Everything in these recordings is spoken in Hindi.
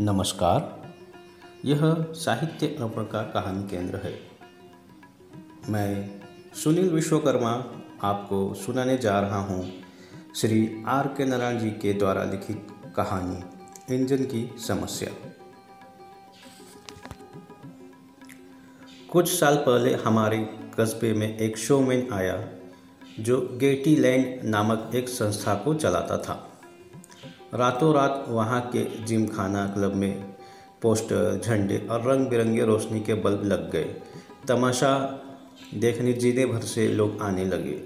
नमस्कार। यह साहित्य अनुपण का कहानी केंद्र है। मैं सुनील विश्वकर्मा आपको सुनाने जा रहा हूँ श्री आर के नारायण जी के द्वारा लिखित कहानी, इंजन की समस्या। कुछ साल पहले हमारे कस्बे में एक शोमैन आया, जो गेटी लैंड नामक एक संस्था को चलाता था। रातों रात वहाँ के जिम खाना क्लब में पोस्टर, झंडे और रंग बिरंगे रोशनी के बल्ब लग गए। तमाशा देखने ज़िले भर से लोग आने लगे।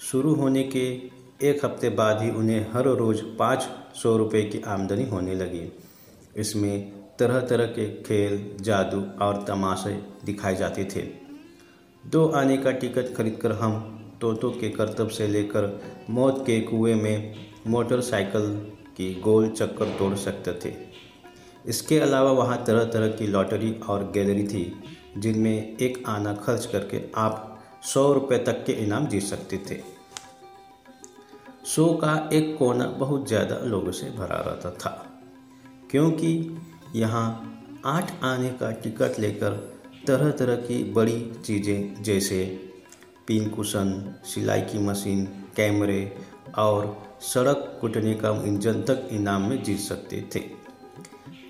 शुरू होने के एक हफ़्ते बाद ही उन्हें हर रोज़ पाँच सौ रुपये की आमदनी होने लगी। इसमें तरह तरह के खेल, जादू और तमाशे दिखाए जाते थे। दो आने का टिकट खरीदकर हम तोतों के करतब से लेकर मौत के कुएँ में मोटरसाइकिल की गोल चक्कर तोड़ सकते थे। इसके अलावा वहाँ तरह तरह की लॉटरी और गैलरी थी, जिनमें एक आना खर्च करके आप सौ रुपये तक के इनाम जीत सकते थे। शो का एक कोना बहुत ज़्यादा लोगों से भरा रहता था, क्योंकि यहाँ आठ आने का टिकट लेकर तरह तरह की बड़ी चीज़ें जैसे पिन कुशन, सिलाई की मशीन, कैमरे और सड़क कुटने का इंजन तक इनाम में जीत सकते थे।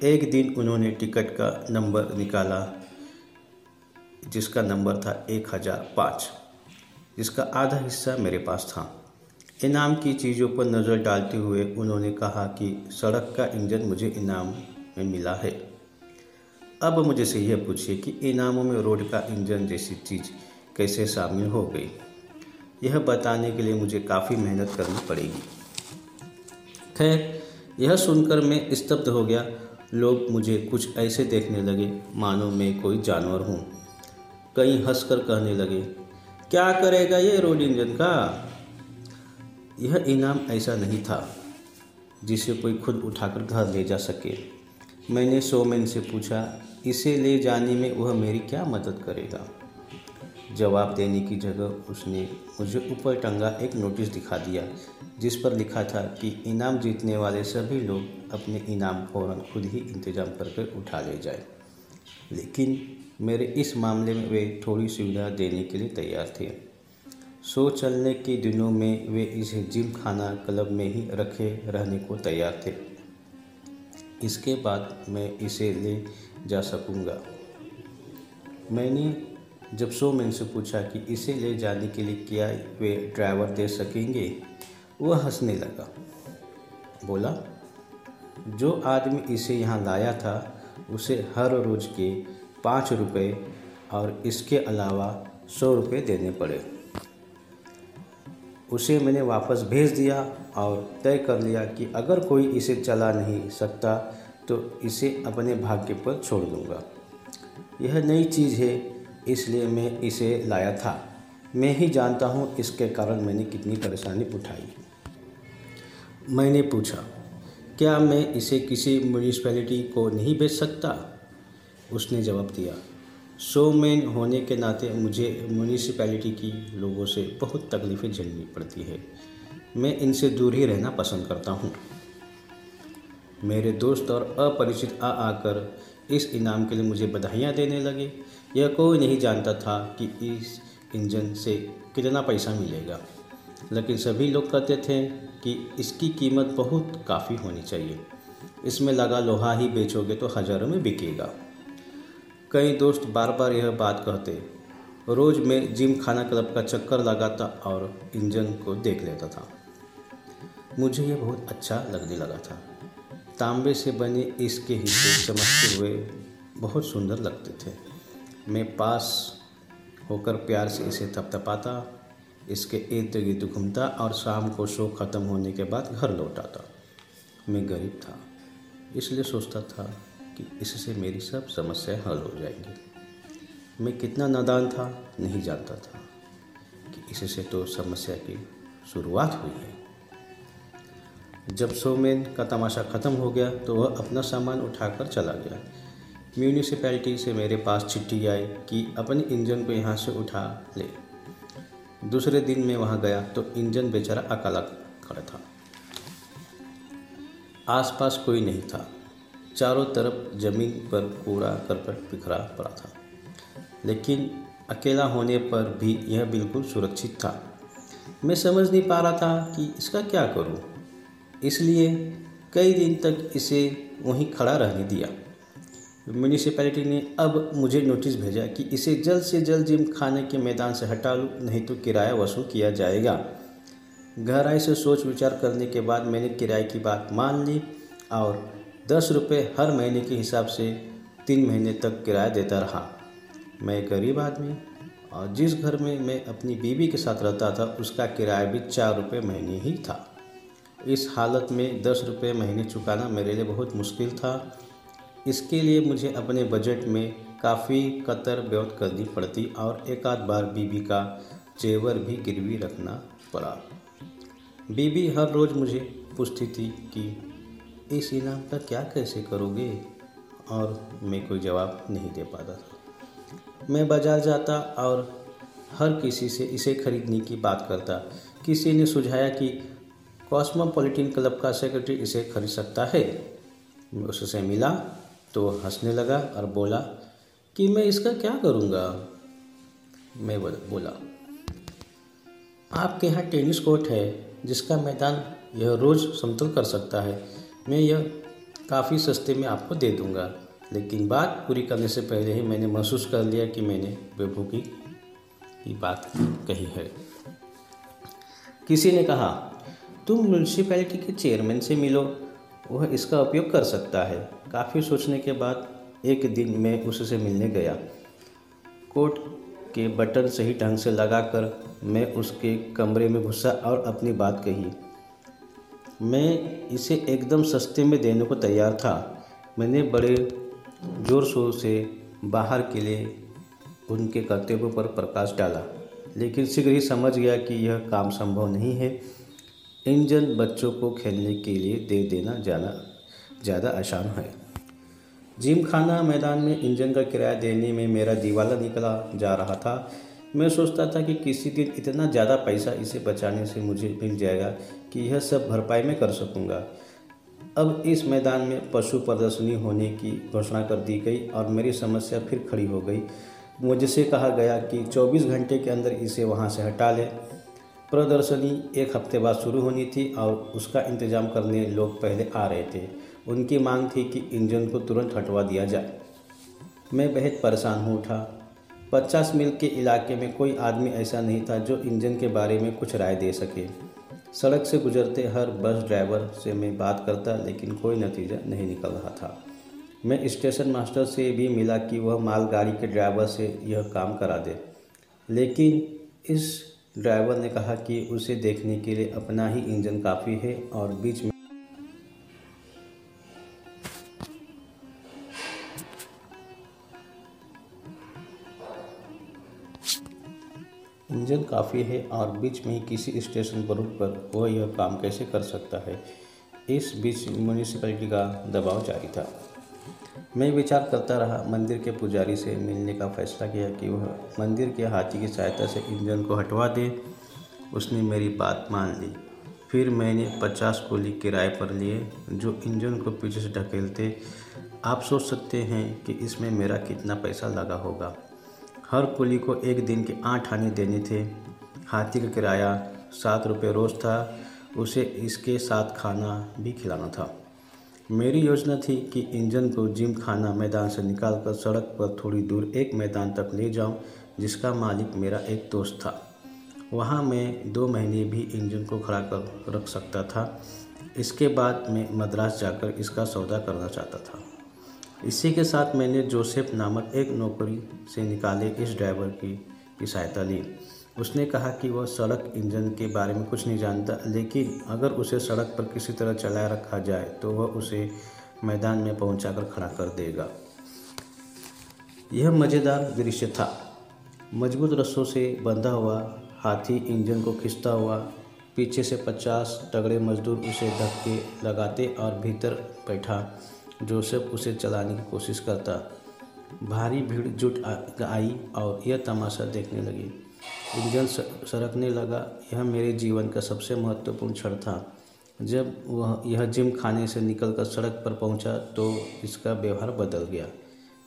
एक दिन उन्होंने टिकट का नंबर निकाला, जिसका नंबर था एक हज़ार पाँच, जिसका आधा हिस्सा मेरे पास था। इनाम की चीज़ों पर नज़र डालते हुए उन्होंने कहा कि सड़क का इंजन मुझे इनाम में मिला है। अब मुझे से यह पूछिए कि इनामों में रोड का इंजन जैसी चीज़ कैसे शामिल हो गई? यह बताने के लिए मुझे काफ़ी मेहनत करनी पड़ेगी। खैर यह सुनकर मैं स्तब्ध हो गया। लोग मुझे कुछ ऐसे देखने लगे, मानो मैं कोई जानवर हूँ। कई हंसकर कहने लगे, क्या करेगा ये रोड इंजन का? यह इनाम ऐसा नहीं था, जिसे कोई खुद उठाकर घर ले जा सके। मैंने सोमैन से पूछा, इसे ले जाने में वह मेरी क्या मदद करेगा? जवाब देने की जगह उसने मुझे ऊपर टंगा एक नोटिस दिखा दिया, जिस पर लिखा था कि इनाम जीतने वाले सभी लोग अपने इनाम फ़ौरन खुद ही इंतज़ाम करके उठा ले जाए। लेकिन मेरे इस मामले में वे थोड़ी सुविधा देने के लिए तैयार थे। शो चलने के दिनों में वे इसे जिम खाना क्लब में ही रखे रहने को तैयार थे। इसके बाद मैं इसे ले जा सकूँगा। मैंने जब शो मैन से पूछा कि इसे ले जाने के लिए क्या वे ड्राइवर दे सकेंगे, वह हंसने लगा। बोला, जो आदमी इसे यहाँ लाया था, उसे हर रोज़ के पाँच रुपये और इसके अलावा सौ रुपये देने पड़े। उसे मैंने वापस भेज दिया और तय कर लिया कि अगर कोई इसे चला नहीं सकता तो इसे अपने भाग्य पर छोड़ दूँगा। यह नई चीज़ है इसलिए मैं इसे लाया था। मैं ही जानता हूँ इसके कारण मैंने कितनी परेशानी उठाई। मैंने पूछा, क्या मैं इसे किसी म्यूनिसपैलिटी को नहीं बेच सकता? उसने जवाब दिया सो मैन होने के नाते मुझे म्यूनिसपैलिटी की लोगों से बहुत तकलीफ़ें झेलनी पड़ती है। मैं इनसे दूर ही रहना पसंद करता हूँ। मेरे दोस्त और अपरिचित आ आकर इस इनाम के लिए मुझे बधाइयाँ देने लगे। यह कोई नहीं जानता था कि इस इंजन से कितना पैसा मिलेगा। लेकिन सभी लोग कहते थे कि इसकी कीमत बहुत काफ़ी होनी चाहिए। इसमें लगा लोहा ही बेचोगे तो हज़ारों में बिकेगा। कई दोस्त बार बार यह बात कहते, रोज़ मैं जिम खाना क्लब का चक्कर लगाता और इंजन को देख लेता था। मुझे यह बहुत अच्छा लगने लगा था। तांबे से बने इसके हिस्से चमकते हुए बहुत सुंदर लगते थे। मैं पास होकर प्यार से इसे थपथपाता इसके इर्द गिर्द घूमता और शाम को शो ख़त्म होने के बाद घर लौट आता। मैं गरीब था, इसलिए सोचता था कि इससे मेरी सब समस्याएँ हल हो जाएँगी। मैं कितना नादान था, नहीं जानता था कि इससे तो समस्या की शुरुआत हुई है। जब शोमैन का तमाशा ख़त्म हो गया तो वह अपना सामान उठाकर चला गया। म्यूनिसिपैलिटी से मेरे पास चिट्ठी आई कि अपने इंजन को यहाँ से उठा ले। दूसरे दिन मैं वहाँ गया तो इंजन बेचारा अकेला खड़ा था। आसपास कोई नहीं था। चारों तरफ़ ज़मीन पर कूड़ा करपट बिखरा पड़ा था। लेकिन अकेला होने पर भी यह बिल्कुल सुरक्षित था। मैं समझ नहीं पा रहा था कि इसका क्या करूँ। इसलिए कई दिन तक इसे वहीं खड़ा रहने दिया। म्यूनिसिपैलिटी ने अब मुझे नोटिस भेजा कि इसे जल्द से जल्द जिम खाने के मैदान से हटा लूँ, नहीं तो किराया वसूल किया जाएगा। गहराई से सोच विचार करने के बाद मैंने किराए की बात मान ली और दस रुपये हर महीने के हिसाब से तीन महीने तक किराया देता रहा। मैं गरीब आदमी और जिस घर में मैं अपनी बीवी के साथ रहता था, उसका किराया भी चार रुपये महीने ही था। इस हालत में दस रुपये महीने चुकाना मेरे लिए बहुत मुश्किल था। इसके लिए मुझे अपने बजट में काफ़ी कतर व्यवत करनी पड़ती और एक आध बार बीबी का जेवर भी गिरवी रखना पड़ा। बीबी हर रोज़ मुझे पूछती थी कि, इस इनाम का क्या कैसे करोगे? और मैं कोई जवाब नहीं दे पाता था। मैं बाज़ार जाता और हर किसी से इसे खरीदने की बात करता। किसी ने सुझाया कि, कॉस्मोपॉलिटन क्लब का सेक्रेटरी इसे खरीद सकता है? मैं उससे मिला। तो हंसने लगा और बोला, कि मैं इसका क्या करूँगा? मैं बोला आपके यहाँ टेनिस कोर्ट है, जिसका मैदान यह रोज़ समतल कर सकता है। मैं यह काफ़ी सस्ते में आपको दे दूँगा। लेकिन बात पूरी करने से पहले ही मैंने महसूस कर लिया कि मैंने बेवकूफ़ी की बात कही है। किसी ने कहा, तुम म्यूनसिपैलिटी के चेयरमैन से मिलो। वह इसका उपयोग कर सकता है। काफ़ी सोचने के बाद एक दिन मैं उससे मिलने गया। कोट के बटन सही ढंग से लगाकर मैं उसके कमरे में घुसा और अपनी बात कही। मैं इसे एकदम सस्ते में देने को तैयार था। मैंने बड़े ज़ोर शोर से बाहर के लिए उनके कर्तव्यों पर प्रकाश डाला, लेकिन शीघ्र ही समझ गया कि यह काम संभव नहीं है। इंजन बच्चों को खेलने के लिए दे देना जाना, ज़्यादा आसान है। जिम खाना मैदान में इंजन का किराया देने में मेरा दिवाला निकला जा रहा था। मैं सोचता था कि किसी दिन इतना ज़्यादा पैसा इसे बचाने से मुझे मिल जाएगा कि यह सब भरपाई में कर सकूँगा। अब इस मैदान में पशु प्रदर्शनी होने की घोषणा कर दी गई और मेरी समस्या फिर खड़ी हो गई। मुझसे कहा गया कि 24 घंटे के अंदर इसे वहाँ से हटा लें। प्रदर्शनी एक हफ़्ते बाद शुरू होनी थी और उसका इंतज़ाम करने लोग पहले आ रहे थे। उनकी मांग थी कि इंजन को तुरंत हटवा दिया जाए। मैं बेहद परेशान हो, उठा। पचास मील के इलाके में कोई आदमी ऐसा नहीं था जो इंजन के बारे में कुछ राय दे सके। सड़क से गुजरते हर बस ड्राइवर से मैं बात करता, लेकिन कोई नतीजा नहीं निकल रहा था। मैं स्टेशन मास्टर से भी मिला कि वह मालगाड़ी के ड्राइवर से यह काम करा दे। लेकिन इस ड्राइवर ने कहा कि उसे देखने के लिए अपना ही इंजन काफ़ी है और बीच में इंजन काफ़ी है और बीच में ही किसी स्टेशन पर रुक कर वह यह काम कैसे कर सकता है? इस बीच म्यूनिसिपैलिटी का दबाव जारी था। मैं विचार करता रहा, मंदिर के पुजारी से मिलने का फैसला किया कि वह मंदिर के हाथी की सहायता से इंजन को हटवा दे। उसने मेरी बात मान ली। फिर मैंने पचास कोली किराए पर लिए, जो इंजन को पीछे से ढकेलते आप सोच सकते हैं कि इसमें मेरा कितना पैसा लगा होगा। हर कुली को एक दिन के आठ आने देने थे। हाथी का किराया सात रुपये रोज़ था। उसे इसके साथ खाना भी खिलाना था। मेरी योजना थी कि इंजन को जिम खाना मैदान से निकालकर सड़क पर थोड़ी दूर एक मैदान तक ले जाऊँ जिसका मालिक मेरा एक दोस्त था। वहाँ मैं दो महीने भी इंजन को खड़ा कर रख सकता था। इसके बाद मैं मद्रास जाकर इसका सौदा करना चाहता था। इसी के साथ मैंने जोसेफ नामक एक नौकरी से निकाले इस ड्राइवर की, की सहायता ली। उसने कहा कि वह सड़क इंजन के बारे में कुछ नहीं जानता, लेकिन अगर उसे सड़क पर किसी तरह चलाए रखा जाए तो वह उसे मैदान में पहुंचाकर खड़ा कर देगा। यह मज़ेदार दृश्य था। मज़बूत रस्सों से बंधा हुआ, हाथी इंजन को खींचता हुआ, पीछे से पचास तगड़े मजदूर उसे धक्के लगाते और भीतर बैठा, जोसेफ उसे चलाने की कोशिश करता। भारी भीड़ जुट आई और यह तमाशा देखने लगी। इंजन सरकने लगा। यह मेरे जीवन का सबसे महत्वपूर्ण क्षण था। जब वह, यह जिम खाने से निकलकर सड़क पर पहुँचा तो इसका व्यवहार बदल गया।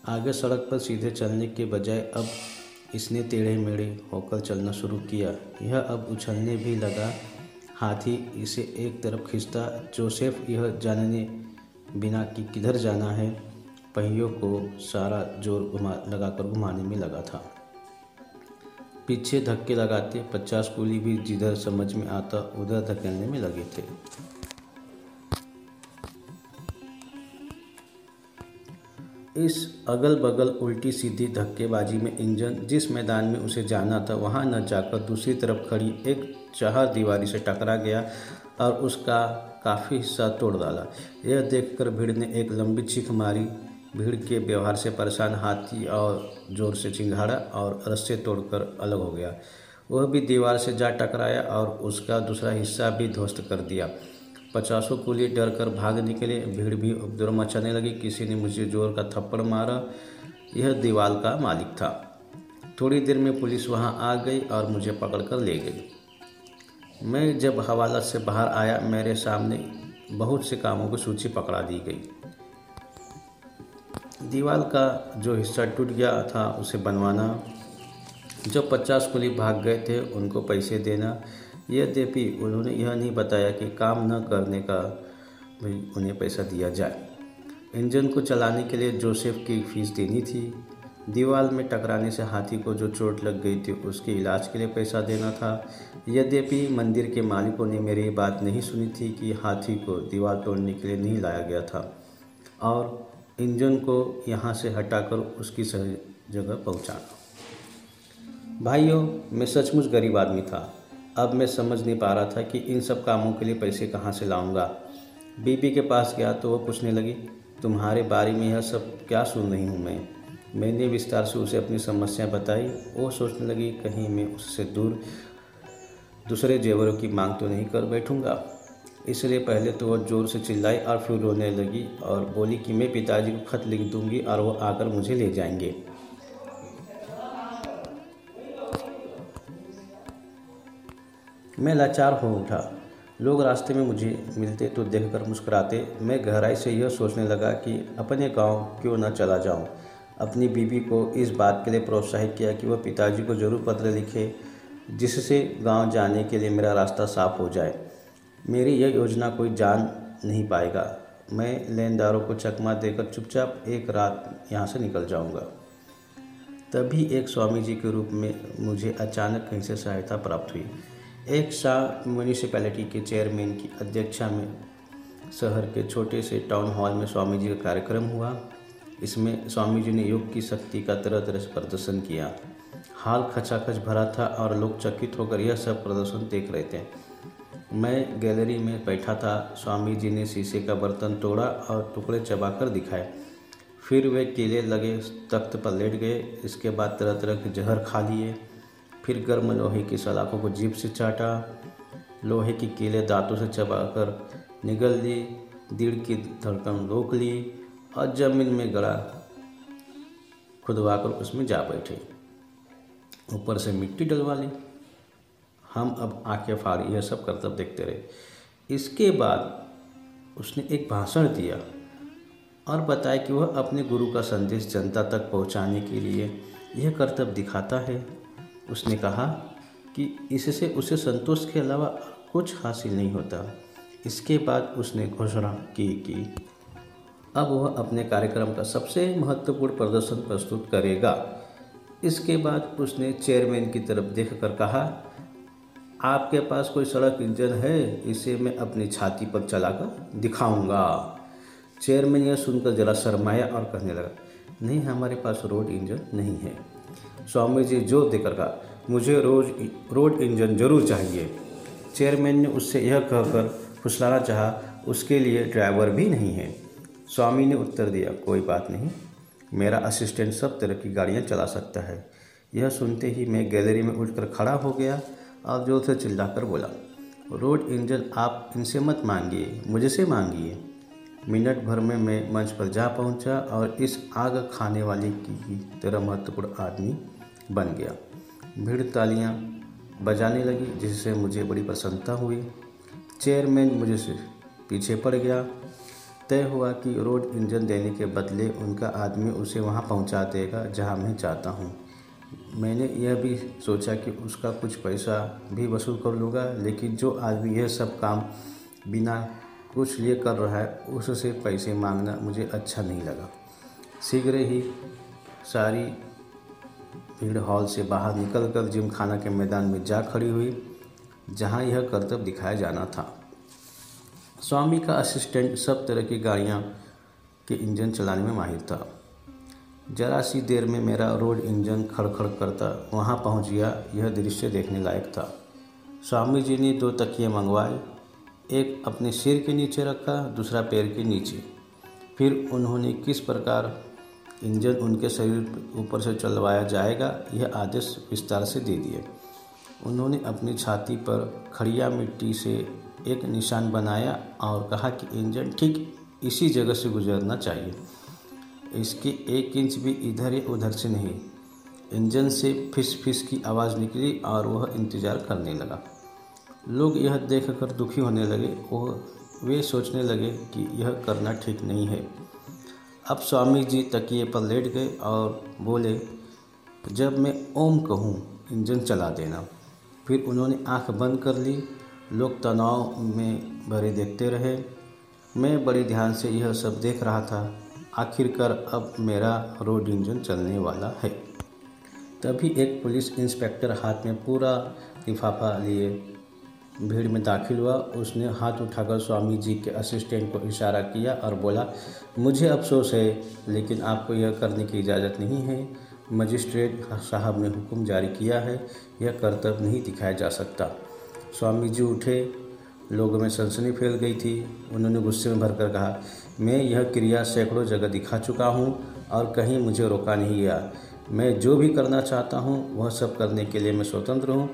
आगे सड़क पर सीधे चलने के बजाय अब इसने टेढ़े मेढ़े होकर चलना शुरू किया। यह अब उछलने भी लगा। हाथी इसे एक तरफ़ खींचता जोसेफ यह जानने बिना कि किधर जाना है, पहियों को सारा ज़ोर घुमा, लगाकर घुमाने में लगा था। पीछे धक्के लगाते पचास कुली भी जिधर समझ में आता, उधर धकेलने में लगे थे। इस अगल बगल उल्टी सीधी धक्केबाजी में इंजन जिस मैदान में उसे जाना था, वहाँ न जाकर दूसरी तरफ़ खड़ी एक चार दीवारी से टकरा गया और उसका काफ़ी हिस्सा तोड़ डाला। यह देखकर भीड़ ने एक लंबी चीख मारी भीड़ के व्यवहार से परेशान हाथी और ज़ोर से चिंगाड़ा और रस्से तोड़कर अलग हो गया। वह भी दीवार से जा टकराया और उसका दूसरा हिस्सा भी ध्वस्त कर दिया। पचासों कुली डर कर भाग निकले। भीड़ भी उपद्रव मचाने लगी। किसी ने मुझे ज़ोर का थप्पड़ मारा। यह दीवार का मालिक था। थोड़ी देर में पुलिस वहाँ आ गई और मुझे पकड़कर ले गई। मैं जब हवालत से बाहर आया, मेरे सामने बहुत से कामों की सूची पकड़ा दी गई। दीवार का जो हिस्सा टूट गया था, उसे बनवाना। जो पचास कुली भाग गए थे, उनको पैसे देना। यद्यपि उन्होंने यह नहीं बताया कि काम न करने का भी उन्हें पैसा दिया जाए। इंजन को चलाने के लिए जोसेफ की फ़ीस देनी थी। दीवार में टकराने से हाथी को जो चोट लग गई थी, उसके इलाज के लिए पैसा देना था। यद्यपि मंदिर के मालिकों ने मेरी बात नहीं सुनी थी कि हाथी को दीवार तोड़ने के लिए नहीं लाया गया था। और इंजन को यहाँ से हटाकर उसकी सही जगह पहुँचाना। भाइयों, मैं सचमुच गरीब आदमी था। अब मैं समझ नहीं पा रहा था कि इन सब कामों के लिए पैसे कहाँ से लाऊँगा। बीबी के पास गया तो वह पूछने लगी, तुम्हारे बारे में यह सब क्या सुन रही हूँ मैं? मैंने विस्तार से उसे अपनी समस्या बताई। वो सोचने लगी, कहीं मैं उससे दूर, दूसरे जेवरों की मांग तो नहीं कर बैठूँगा। इसलिए पहले तो वह ज़ोर से चिल्लाई और फिर रोने लगी और बोली कि मैं पिताजी को खत लिख दूँगी और वो आकर मुझे ले जाएँगे। मैं लाचार हो उठा। लोग रास्ते में मुझे मिलते तो देखकर मुस्कुराते। मैं गहराई से यह सोचने लगा कि अपने गाँव क्यों न चला जाऊँ। अपनी बीबी को इस बात के लिए प्रोत्साहित किया कि वह पिताजी को ज़रूर पत्र लिखे, जिससे गाँव जाने के लिए मेरा रास्ता साफ़ हो जाए। मेरी यह योजना कोई जान नहीं पाएगा। मैं लेनदारों को चकमा देकर चुपचाप एक रात यहाँ से निकल जाऊँगा। तभी एक स्वामी जी के रूप में मुझे अचानक कहीं से सहायता प्राप्त हुई। एक शाह म्यूनिसिपैलिटी के चेयरमैन की अध्यक्षा में शहर के छोटे से टाउन हॉल में स्वामी जी का कार्यक्रम हुआ। इसमें स्वामी जी ने योग की शक्ति का तरह तरह से प्रदर्शन किया। हाल खचाखच भरा था और लोग चकित होकर यह सब प्रदर्शन देख रहे थे। मैं गैलरी में बैठा था, स्वामी जी ने शीशे का बर्तन तोड़ा और टुकड़े चबाकर दिखाए। फिर वे केले लगे, तख्त पर लेट गए। इसके बाद तरह तरह के जहर खा लिए। फिर गर्म लोहे की सलाखों को जीप से चाटा। लोहे की कीले दांतों से चबाकर निगल ली दिल की धड़कन रोक ली और ज़मीन में गड़ा खुदवाकर उसमें जा बैठे। ऊपर से मिट्टी डलवा ली। हम अब आँखें फाड़ी यह सब करतब देखते रहे। इसके बाद उसने एक भाषण दिया और बताया कि वह अपने गुरु का संदेश जनता तक पहुँचाने के लिए यह कर्तव्य दिखाता है। उसने कहा कि इससे उसे संतोष के अलावा कुछ हासिल नहीं होता। इसके बाद उसने घोषणा की कि अब वह अपने कार्यक्रम का सबसे महत्वपूर्ण प्रदर्शन प्रस्तुत करेगा। इसके बाद उसने चेयरमैन की तरफ़ देखकर कहा आपके पास कोई सड़क इंजन है, इसे मैं अपनी छाती पर चलाकर दिखाऊँगा। चेयरमैन यह सुनकर जरा शर्माया और कहने लगा, नहीं, हमारे पास रोड इंजन नहीं है। स्वामी जी ज़ोर देकर कहा, मुझे रोज रोड इंजन ज़रूर चाहिए। चेयरमैन ने उससे यह कहकर फुसलाना चाहा, उसके लिए ड्राइवर भी नहीं है। स्वामी ने उत्तर दिया, कोई बात नहीं, मेरा असिस्टेंट सब तरह की गाड़ियाँ चला सकता है। यह सुनते ही मैं गैलरी में उठकर खड़ा हो गया और ज़ोर से चिल्लाकर बोला, रोड इंजन आप इनसे मत मांगिए, मुझे से मांगिए। मिनट भर में मैं मंच पर जा पहुँचा और इस आग खाने वाले की तरह महत्वपूर्ण आदमी बन गया। भीड़ तालियाँ बजाने लगी, जिससे मुझे बड़ी प्रसन्नता हुई। चेयरमैन मुझे से पीछे पड़ गया। तय हुआ कि रोड इंजन देने के बदले उनका आदमी उसे वहाँ पहुँचा देगा, जहाँ मैं चाहता हूँ। मैंने यह भी सोचा कि उसका कुछ पैसा भी वसूल कर लूँगा, लेकिन जो आदमी यह सब काम बिना कुछ लिए कर रहा है, उससे पैसे मांगना मुझे अच्छा नहीं लगा। शीघ्र ही सारी भीड़ हॉल से बाहर निकलकर जिम खाना के मैदान में जा खड़ी हुई, जहाँ यह कर्तव्य दिखाया जाना था। स्वामी का असिस्टेंट सब तरह की गाड़ियाँ के इंजन चलाने में माहिर था। जरा सी देर में मेरा रोड इंजन खड़खड़ करता, वहाँ पहुँच गया। यह दृश्य देखने लायक था। स्वामी जी ने दो तकिए मंगवाए, एक अपने सिर के नीचे रखा, दूसरा पैर के नीचे। फिर उन्होंने किस प्रकार इंजन उनके शरीर ऊपर से चलवाया जाएगा, यह आदेश विस्तार से दे दिए। उन्होंने अपनी छाती पर खड़िया मिट्टी से एक निशान बनाया और कहा कि, इंजन ठीक इसी जगह से गुजरना चाहिए। इसके एक इंच भी इधर या उधर से नहीं। इंजन से फिस फिस की आवाज़ निकली और वह इंतज़ार करने लगा। लोग यह देखकर दुखी होने लगे वह वे सोचने लगे कि यह करना ठीक नहीं है। अब स्वामी जी तकिए पर लेट गए और बोले, जब मैं ओम कहूँ, इंजन चला देना। फिर उन्होंने आँख बंद कर ली। लोग तनाव में भरे देखते रहे। मैं बड़े ध्यान से यह सब देख रहा था। आखिरकार अब मेरा रोड इंजन चलने वाला है। तभी एक पुलिस इंस्पेक्टर हाथ में पूरा लिफाफा लिए भीड़ में दाखिल हुआ। उसने हाथ उठाकर स्वामी जी के असिस्टेंट को इशारा किया और बोला, मुझे अफसोस है, लेकिन आपको यह करने की इजाज़त नहीं है। मजिस्ट्रेट साहब ने हुक्म जारी किया है, यह कर्तव्य नहीं दिखाया जा सकता। स्वामी जी उठे, लोगों में सनसनी फैल गई थी। उन्होंने गुस्से में भरकर कहा मैं यह क्रिया सैकड़ों जगह दिखा चुका हूँ और कहीं मुझे रोका नहीं गया। मैं जो भी करना चाहता हूँ, वह सब करने के लिए मैं स्वतंत्र हूँ।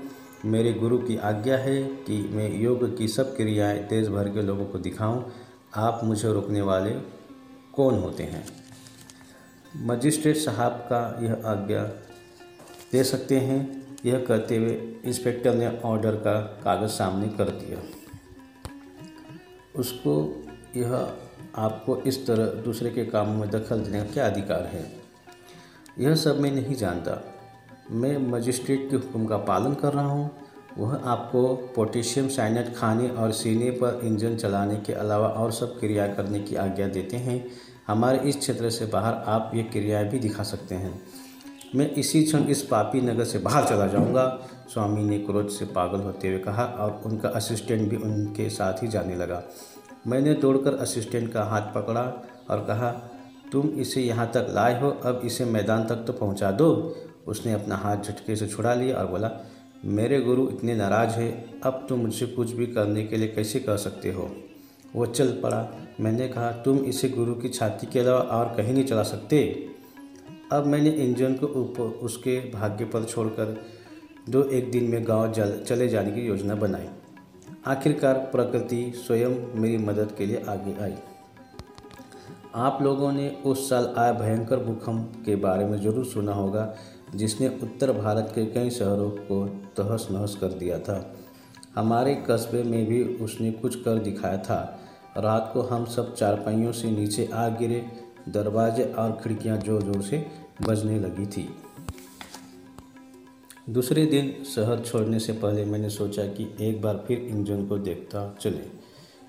मेरे गुरु की आज्ञा है कि मैं योग की सब क्रियाएँ देश भर के लोगों को दिखाऊँ। आप मुझे रोकने वाले कौन होते हैं? मजिस्ट्रेट साहब का यह आज्ञा दे सकते हैं। यह करते हुए इंस्पेक्टर ने ऑर्डर का कागज़ सामने कर दिया। उसको यह आपको इस तरह दूसरे के कामों में दखल देने का क्या अधिकार है? यह सब मैं नहीं जानता। मैं मजिस्ट्रेट के हुक्म का पालन कर रहा हूँ। वह आपको पोटेशियम साइनेट खाने और सीने पर इंजन चलाने के अलावा और सब क्रिया करने की आज्ञा देते हैं। हमारे इस क्षेत्र से बाहर आप ये क्रियाएँ भी दिखा सकते हैं। मैं इसी क्षण इस पापी नगर से बाहर चला जाऊँगा। स्वामी ने क्रोध से पागल होते हुए कहा और उनका असिस्टेंट भी उनके साथ ही जाने लगा। मैंने दौड़कर असिस्टेंट का हाथ पकड़ा और कहा, तुम इसे यहाँ तक लाए हो, अब इसे मैदान तक तो पहुँचा दो। उसने अपना हाथ झटके से छुड़ा लिया और बोला, मेरे गुरु इतने नाराज़ हैं, अब तुम मुझसे कुछ भी करने के लिए कैसे कर सकते हो? वो चल पड़ा। मैंने कहा, तुम इसे गुरु की छाती के अलावा और कहीं नहीं चला सकते। अब मैंने इंजन को ऊपर, उसके भाग्य पर छोड़कर दो एक दिन में गाँव चले जाने की योजना बनाई। आखिरकार प्रकृति स्वयं मेरी मदद के लिए आगे आई। आप लोगों ने उस साल आए भयंकर भूकंप के बारे में ज़रूर सुना होगा, जिसने उत्तर भारत के कई शहरों को तहस नहस कर दिया था। हमारे कस्बे में भी उसने कुछ कर दिखाया था। रात को हम सब चारपाइयों से नीचे आ गिरे, दरवाजे और खिड़कियाँ ज़ोर ज़ोर से बजने लगी थी। दूसरे दिन शहर छोड़ने से पहले मैंने सोचा कि एक बार फिर इंजन को देखता चले।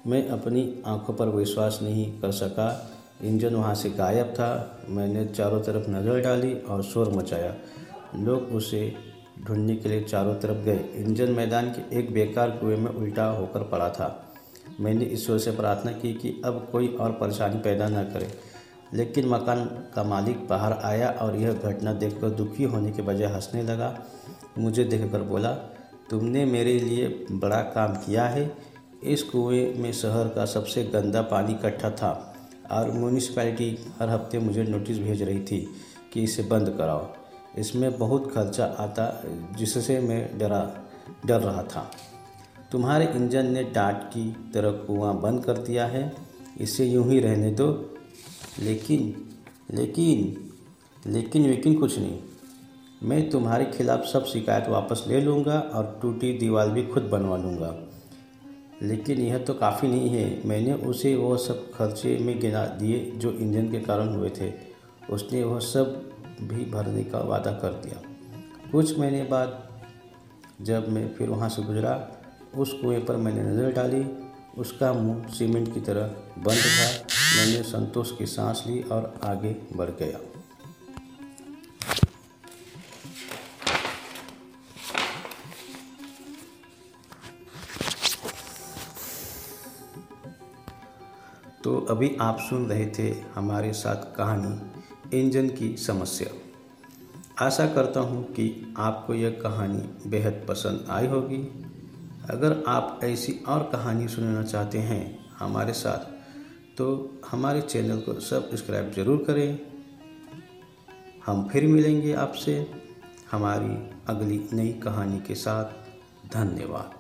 मैं अपनी आँखों पर विश्वास नहीं कर सका। इंजन वहाँ से गायब था। मैंने चारों तरफ़ नज़र डाली और शोर मचाया। लोग उसे ढूँढने के लिए चारों तरफ़ गए। इंजन मैदान के एक बेकार कुएँ में उल्टा होकर पड़ा था। मैंने ईश्वर से प्रार्थना की कि अब कोई और परेशानी पैदा न करे। लेकिन मकान का मालिक बाहर आया और यह घटना देखकर दुखी होने के बजाय हंसने लगा। मुझे देखकर बोला, तुमने मेरे लिए बड़ा काम किया है। इस कुएँ में शहर का सबसे गंदा पानी इकट्ठा था और म्यूनिसपैलिटी हर हफ़्ते मुझे नोटिस भेज रही थी कि इसे बंद कराओ। इसमें बहुत खर्चा आता, जिससे मैं डरा, डर रहा था। तुम्हारे इंजन ने टाट की तरह कुआँ बंद कर दिया है। इसे यूँ ही रहने दो। लेकिन लेकिन लेकिन लेकिन कुछ नहीं। मैं तुम्हारे खिलाफ़ सब शिकायत वापस ले लूँगा और टूटी दीवार भी खुद बनवा लूँगा। लेकिन यह तो काफ़ी नहीं है। मैंने उसे वह सब खर्चे में गिना दिए जो इंजन के कारण हुए थे। उसने वह सब भी भरने का वादा कर दिया। कुछ महीने बाद जब मैं फिर वहाँ से गुजरा, उस कुएँ पर मैंने नज़र डाली। उसका मुँह सीमेंट की तरह बंद था। मैंने संतोष की सांस ली और आगे बढ़ गया। तो अभी आप सुन रहे थे हमारे साथ कहानी, इंजन की समस्या। आशा करता हूँ कि आपको यह कहानी बेहद पसंद आई होगी। अगर आप ऐसी और कहानी सुनना चाहते हैं हमारे साथ तो हमारे चैनल को सब्सक्राइब ज़रूर करें। हम फिर मिलेंगे आपसे। हमारी अगली नई कहानी के साथ धन्यवाद।